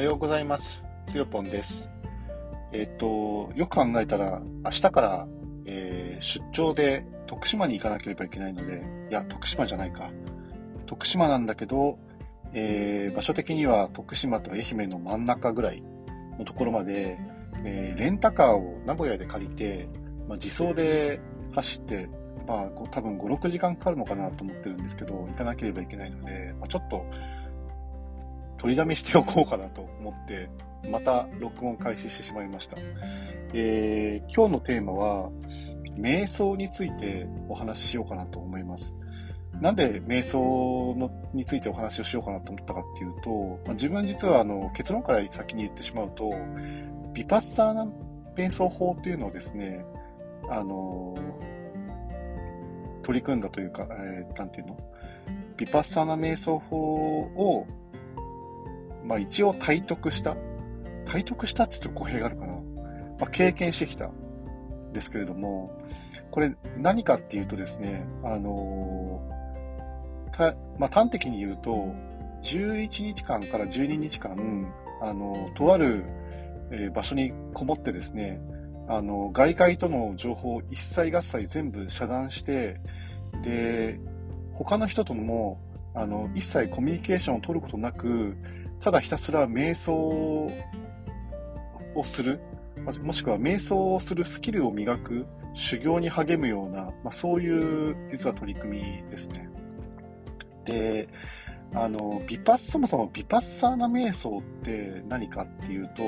はようございます。つよぽんです。えっ、と、よく考えたら、明日から、えー出張で徳島に行かなければいけないので、いや、徳島じゃないか。徳島なんだけど、えー場所的には徳島と愛媛の真ん中ぐらいのところまで、えレンタカーを名古屋で借りて、まあ、自走で走って、まあ、多分5、6時間かかるのかなと思ってるんですけど、行かなければいけないので、まあ、ちょっと、取りだめしておこうかなと思って、また録音開始してしまいました。えー今日のテーマは、瞑想についてお話ししようかなと思います。なんで瞑想のについてお話をしようかなと思ったかっていうと、まあ自分実はあの結論から先に言ってしまうと、ビパッサーナ瞑想法っていうのをですね、あの取り組んだというか、えーていうの？ビパッサーナ瞑想法を、まあ一応体得した。体得したって言うと語弊があるかな。まあ、経験してきた。ですけれども、これ何かっていうとですね、あのたまあ、端的に言うと、11日間から12日間、あのとある、えー場所にこもってですね、あの外界との情報を一切合切全部遮断して、で、他の人ともあの一切コミュニケーションを取ることなく、ただひたすら瞑想をする、もしくは瞑想をするスキルを磨く、修行に励むような、まあ、そういう実は取り組みですね。で、あの、ビパッ、そもそもビパッサーナ瞑想って何かっていうと、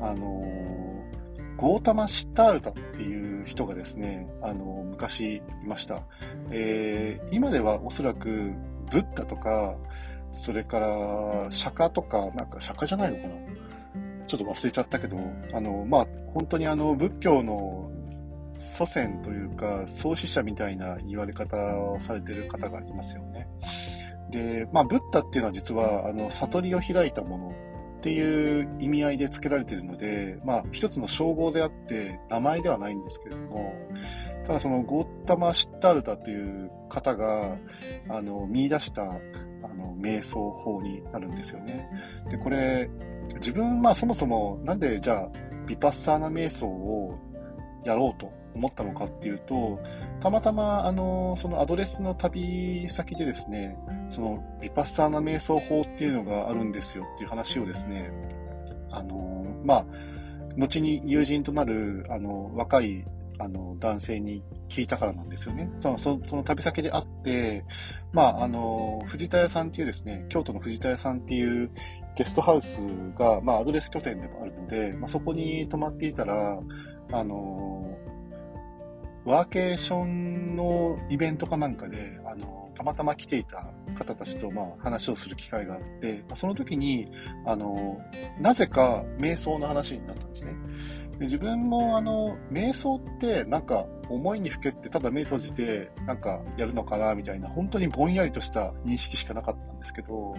あの、ゴータマ・シッタールタっていう人がですね、あの、昔いました。えー今ではおそらくブッダとか、それから釈迦とか、なんか釈迦じゃないのかなちょっと忘れちゃったけど、あの、まあ、本当にあの、仏教の祖先というか、創始者みたいな言われ方をされてる方がいますよね。で、まあ、ブッダっていうのは実は、あの、悟りを開いたものっていう意味合いで付けられてるので、まあ、一つの称号であって、名前ではないんですけれども、ただそのゴータマ・シッタルタという方が、あの、見出した、あの、瞑想法になるんですよね。で、これ、自分、まあそもそもなんでじゃあビパッサーナ瞑想をやろうと思ったのかっていうと、たまたまあの、そのアドレスの旅先でですね、そのビパッサーナ瞑想法っていうのがあるんですよっていう話をですね、あの、まあ、後に友人となるあの若いあの男性に聞いたからなんですよね。そのその旅先で会って、まあ、あの、藤田屋さんっていうですね、京都の藤田屋さんっていうゲストハウスが、まあ、アドレス拠点でもあるので、まあ、そこに泊まっていたら、あの、ワーケーションのイベントかなんかで、あの、たまたま来ていた方たちと、まあ、話をする機会があって、まその時に、あの、なぜか瞑想の話になったんですね。自分も、あの、瞑想って、なんか、思いにふけって、ただ目閉じて、なんか、やるのかな、みたいな、本当にぼんやりとした認識しかなかったんですけど、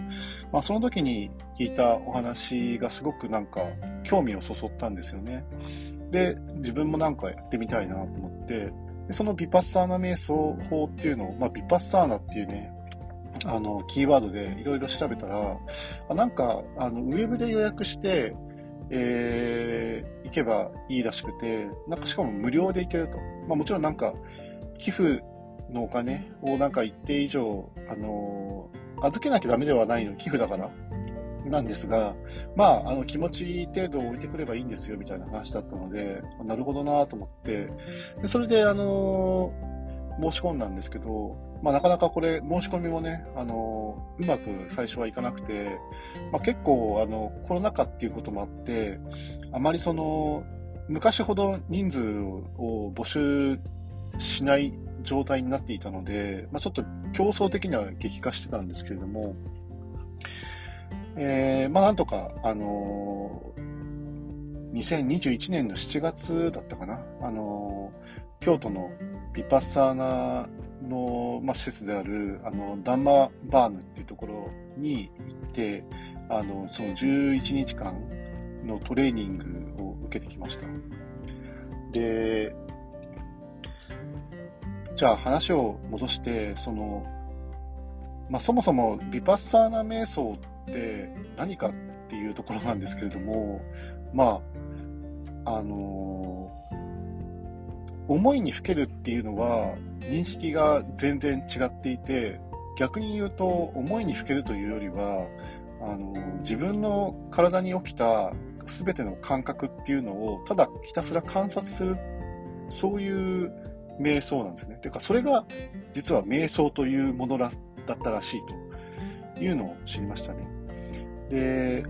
まあ、その時に聞いたお話がすごくなんか、興味をそそったんですよね。で、自分もなんかやってみたいなと思って、でそのビパッサーナ瞑想法っていうのを、まあ、ビパッサーナっていうね、あの、キーワードでいろいろ調べたら、あなんか、あの、ウェブで予約して、えー、行けばいいらしくて、なんかしかも無料で行けると。まあもちろんなんか、寄付のお金をなんか一定以上、あのー預けなきゃダメではないの、寄付だから。なんですが、まあ、あの、気持ち程度置いてくればいいんですよ、みたいな話だったので、なるほどなと思って、でそれで、あのー申し込んだんですけど、まあ、なかなかこれ、申し込みもね、あのうまく最初はいかなくて、まあ、結構、あの、コロナ禍っていうこともあって、あまりその、昔ほど人数を募集しない状態になっていたので、まあ、ちょっと競争的には激化してたんですけれども、えーまあなんとか、あのー2021年の7月だったかな、あの京都のビパッサーナの、まあ、施設である、あの、ダンマバーヌっていうところに行って、あの、その11日間のトレーニングを受けてきました。で、じゃあ話を戻して、その、まあ、そもそもビパッサーナ瞑想って何かっていうところなんですけれども、まあ、あの思いにふけるっていうのは認識が全然違っていて、逆に言うと思いにふけるというよりは、あの自分の体に起きた全ての感覚っていうのをただひたすら観察する、そういう瞑想なんですね。てか、それが実は瞑想というものだったらしいというのを知りましたね。で、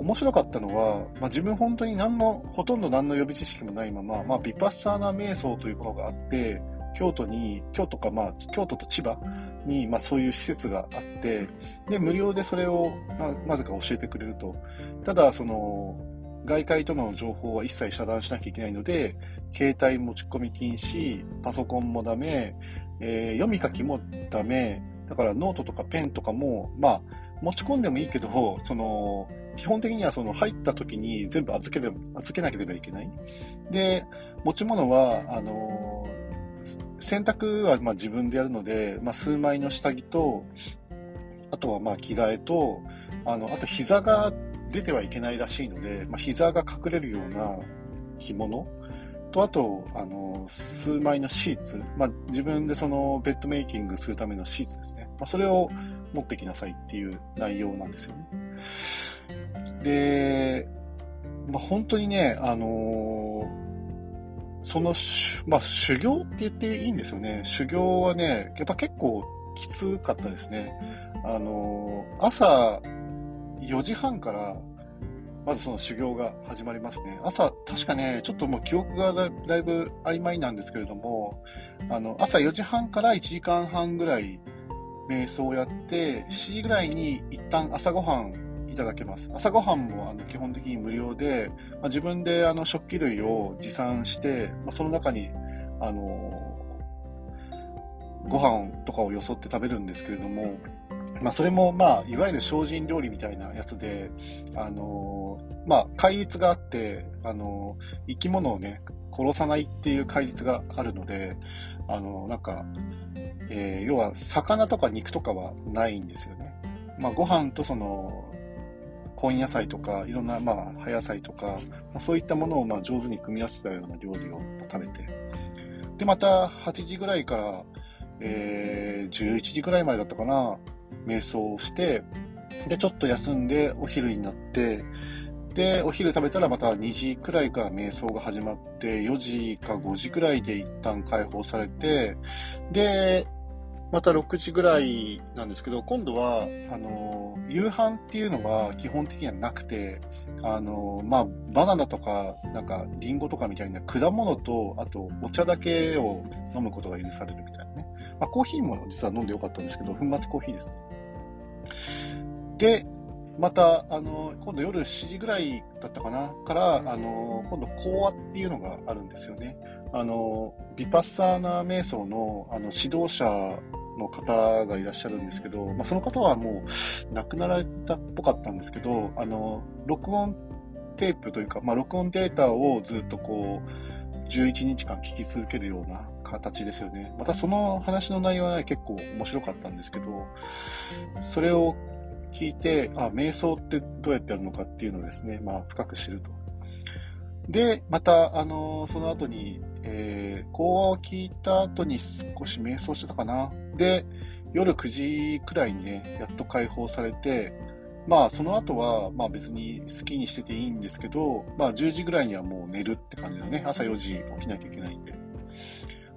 面白かったのは、まあ、自分本当に何の、ほとんど何の予備知識もないまま、まあ、ビパッサーナ瞑想というものがあって、京都に、京都か、まあ、京都と千葉に、まあ、そういう施設があって、で、無料でそれを、まあ、なぜか教えてくれると。ただ、その、外界との情報は一切遮断しなきゃいけないので、携帯持ち込み禁止、パソコンもダメ、えー、読み書きもダメ、だからノートとかペンとかも、まあ、持ち込んでもいいけど、その、基本的にはその入った時に全部預けれ預けなければいけない。で、持ち物は、あの、洗濯はま自分でやるので、まあ、数枚の下着と、あとはまあ着替えと、あの、あと膝が出てはいけないらしいので、まあ、膝が隠れるような着物と、あと、あの、数枚のシーツ、まあ、自分でそのベッドメイキングするためのシーツですね。まあ、それを持ってきなさいっていう内容なんですよね。で、まあ、本当にね、あのー、その、まあ、修行って言っていいんですよね。修行はね、やっぱ結構きつかったですね。あのー、朝4時半からまずその修行が始まりますね。朝、確かね、ちょっともう記憶がだいぶ曖昧なんですけれども、あの、朝4時半から1時間半ぐらい瞑想をやって、7時ぐらいに一旦朝ごはんいただけます。朝ごはんもあの基本的に無料で、まあ、自分であの食器類を持参して、まあ、その中に、あのご飯とかをよそって食べるんですけれども、まあ、それも、まあ、いわゆる精進料理みたいなやつで、あのー、まあ、戒律があって、あのー、生き物をね、殺さないっていう戒律があるので、あのー、なんか、えー、要は、魚とか肉とかはないんですよね。まあ、ご飯とその、根野菜とか、いろんな、まあ、葉野菜とか、まあ、そういったものを、まあ、上手に組み合わせたような料理を食べて、で、また、8時ぐらいから、えー、11時ぐらいまでだったかな、瞑想をして、で、ちょっと休んでお昼になって、で、お昼食べたらまた2時くらいから瞑想が始まって、4時か5時くらいで一旦解放されて、で、また6時ぐらいなんですけど、今度は、あの、夕飯っていうのは基本的にはなくて、あの、まあ、バナナとか、なんか、リンゴとかみたいな果物と、あと、お茶だけを飲むことが許されるみたいなね。まあ、コーヒーも実は飲んでよかったんですけど、粉末コーヒーですね。で、また、あの、今度夜7時ぐらいだったかな、から、あの、今度講話っていうのがあるんですよね。あの、ビパッサーナ瞑想の、あの、指導者の方がいらっしゃるんですけど、まあ、その方はもう亡くなられたっぽかったんですけど、あの、録音テープというか、まあ、録音データをずっとこう、11日間聞き続けるような形ですよね。またその話の内容はね、結構面白かったんですけど、それを聞いて、あ、瞑想ってどうやってやるのかっていうのをですね、まあ、深く知ると。で、また、あのその後に、えー、講話を聞いた後に少し瞑想してたかな。で、夜9時くらいにね、やっと解放されて、まあ、その後は、まあ別に好きにしてていいんですけど、まあ10時ぐらいにはもう寝るって感じだね。朝4時起きなきゃいけないんで。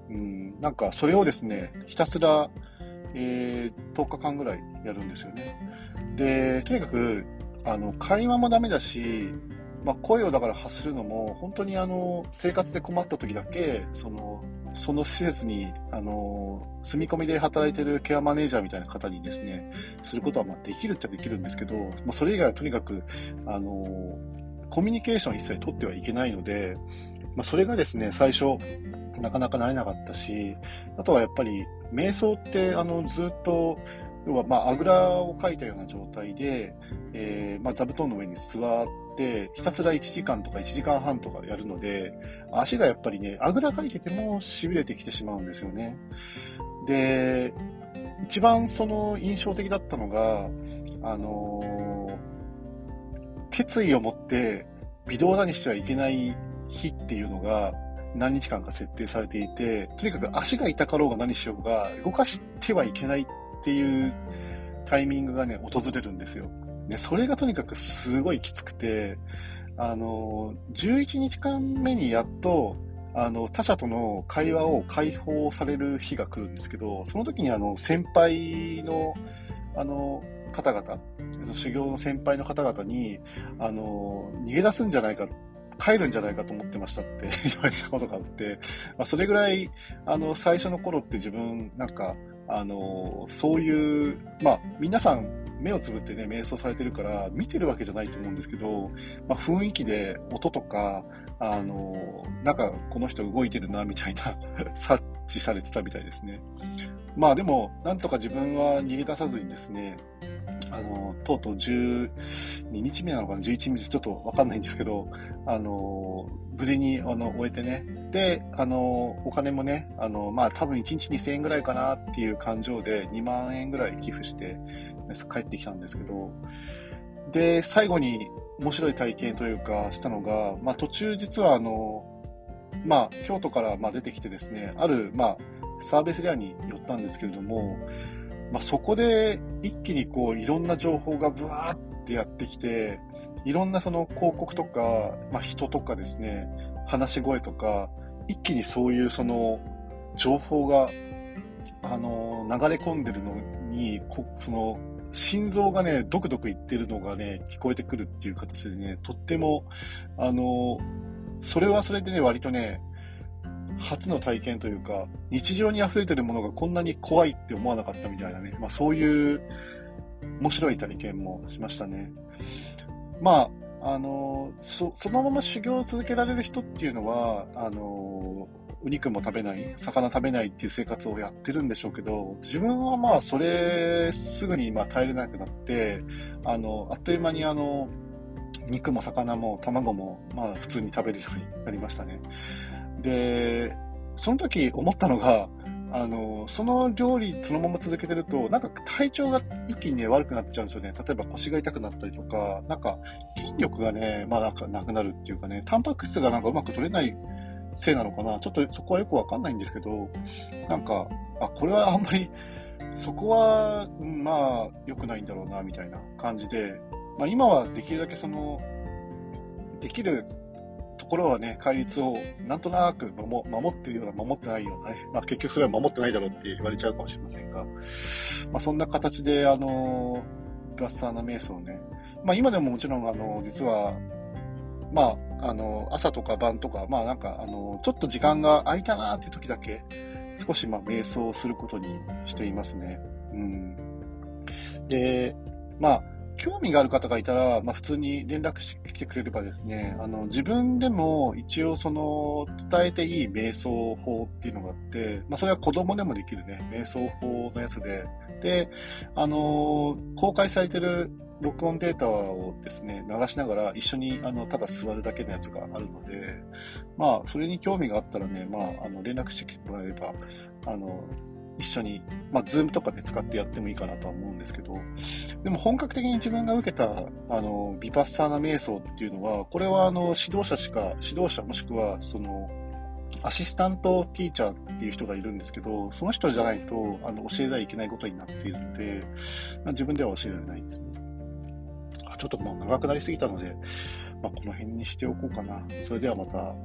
うん、なんかそれをですね、ひたすら、えー、10日間ぐらいやるんですよね。で、とにかく、あの、会話もダメだし、まあ、声をだから発するのも、本当にあの、生活で困った時だけ、その、その施設に、あの、住み込みで働いてるケアマネージャーみたいな方にですね、することはまできるっちゃできるんですけど、まあ、それ以外はとにかく、あの、コミュニケーション一切取ってはいけないので、まあ、それがですね、最初、なかなかなれなかったし、あとはやっぱり、瞑想って、あの、ずっと、要は、まあ、あぐらをかいたような状態で、えー、まあ、座布団の上に座って、ひたすら1時間とか1時間半とかやるので、足がやっぱりね、あぐらかいてても痺れてきてしまうんですよね。で、一番その印象的だったのが、あの決意を持って微動だにしてはいけない日っていうのが何日間か設定されていて、とにかく足が痛かろうが何しようが動かしてはいけないっていうタイミングがね、訪れるんですよ。で、それがとにかくすごいきつくて、あの、11日間目にやっと、あの、他者との会話を解放される日が来るんですけど、その時にあの、先輩の、あの、方々、修行の先輩の方々に、あの、逃げ出すんじゃないか、帰るんじゃないかと思ってましたって 言われたことがあって、まあ、それぐらい、あの、最初の頃って自分、なんか、あの、そういう、まあ、皆さん、目をつぶってね、瞑想されてるから、見てるわけじゃないと思うんですけど、まあ、雰囲気で音とか、あの、なんかこの人動いてるな、みたいな 察知されてたみたいですね。まあでも、なんとか自分は逃げ出さずにですね、あの、とうとう12日目なのかな、11日ちょっとわかんないんですけど、あの、無事に、あの、終えてね、で、あの、お金もね、あの、まあ多分1日2000円ぐらいかなっていう感情で2万円ぐらい寄付して、帰ってきたんですけど、で、最後に面白い体験というかしたのが、まあ途中実はあの、まあ京都からまあ出てきてですね、あるまあサービスエアに寄ったんですけれども、まあそこで一気にこういろんな情報がブワーってやってきて、いろんなその広告とか、まあ人とかですね、話し声とか、一気にそういうその情報が、あの、流れ込んでるのに、こその心臓がね、ドクドクいってるのがね、聞こえてくるっていう形でね、とっても、あの、それはそれでね、割とね、初の体験というか、日常に溢れてるものがこんなに怖いって思わなかったみたいなね、まあそういう面白い体験もしましたね。まあ、あの、そそのまま修行を続けられる人っていうのは、あの、お肉も食べない、魚食べないっていう生活をやってるんでしょうけど、自分はまあ、それ、すぐにま耐えれなくなって、あの、あっという間にあの、肉も魚も卵もまあ普通に食べるようになりましたね。で、その時思ったのが、あの、その料理そのまま続けてると、なんか体調が一気にね、悪くなっちゃうんですよね。例えば腰が痛くなったりとか、なんか筋力がね、まあなんかなくなるっていうかね、タンパク質がなんかうまく取れないせいなのかな？ちょっとそこはよくわかんないんですけど、なんか、あ、これはあんまり、そこは、まあ、良くないんだろうな、みたいな感じで、まあ今はできるだけその、できるところはね、戒律をなんとなく守ってるような、守ってないようなね、まあ結局それは守ってないだろうって言われちゃうかもしれませんが、まあそんな形で、あの、ガッサーナ瞑想ね、まあ今でももちろん、あの、実は、まあ、あの、朝とか晩とか、まあなんか、あの、ちょっと時間が空いたなって時だけ、少しまあ瞑想をすることにしていますね。うん。で、まあ、興味がある方がいたら、まあ、普通に連絡してくれればですね、あの、自分でも一応その、伝えていい瞑想法っていうのがあって、まあ、それは子供でもできるね、瞑想法のやつで、で、あの、公開されてる録音データをですね、流しながら一緒に、あの、ただ座るだけのやつがあるので、まあ、それに興味があったらね、まあ、あの、連絡してもらえれば、あの、一緒に、まあ、ズームとかで使ってやってもいいかなとは思うんですけど、でも本格的に自分が受けた、あの、ヴィパッサナー瞑想っていうのは、これはあの、指導者しか、指導者もしくは、その、 assistant teacher っていう人がいるんですけど、その人じゃないと、あの、教えてはいけないことになっているので、まあ、自分では教えられないんですね。ちょっともう長くなりすぎたので、まあ、この辺にしておこうかな。それではまた